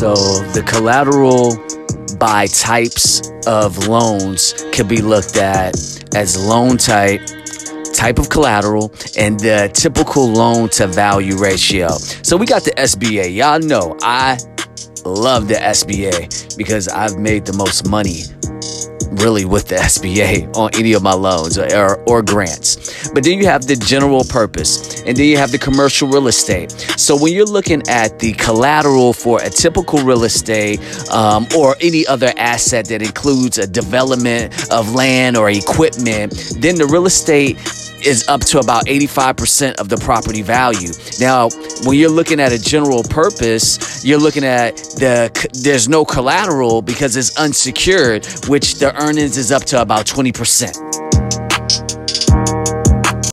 the collateral by types of loans could be looked at as loan type, type of collateral, and the typical loan to value ratio. So we got the SBA. Y'all know I love the SBA because I've made the most money really with the SBA on any of my loans or, or, grants. But then you have the general purpose, and then you have the commercial real estate. So when you're looking at the collateral for a typical real estate um, or any other asset that includes a development of land or equipment, then the real estate is up to about 85% of the property value. Now, when you're looking at a general purpose, you're looking at the there's no collateral because it's unsecured, which the earnings is up to about 20%.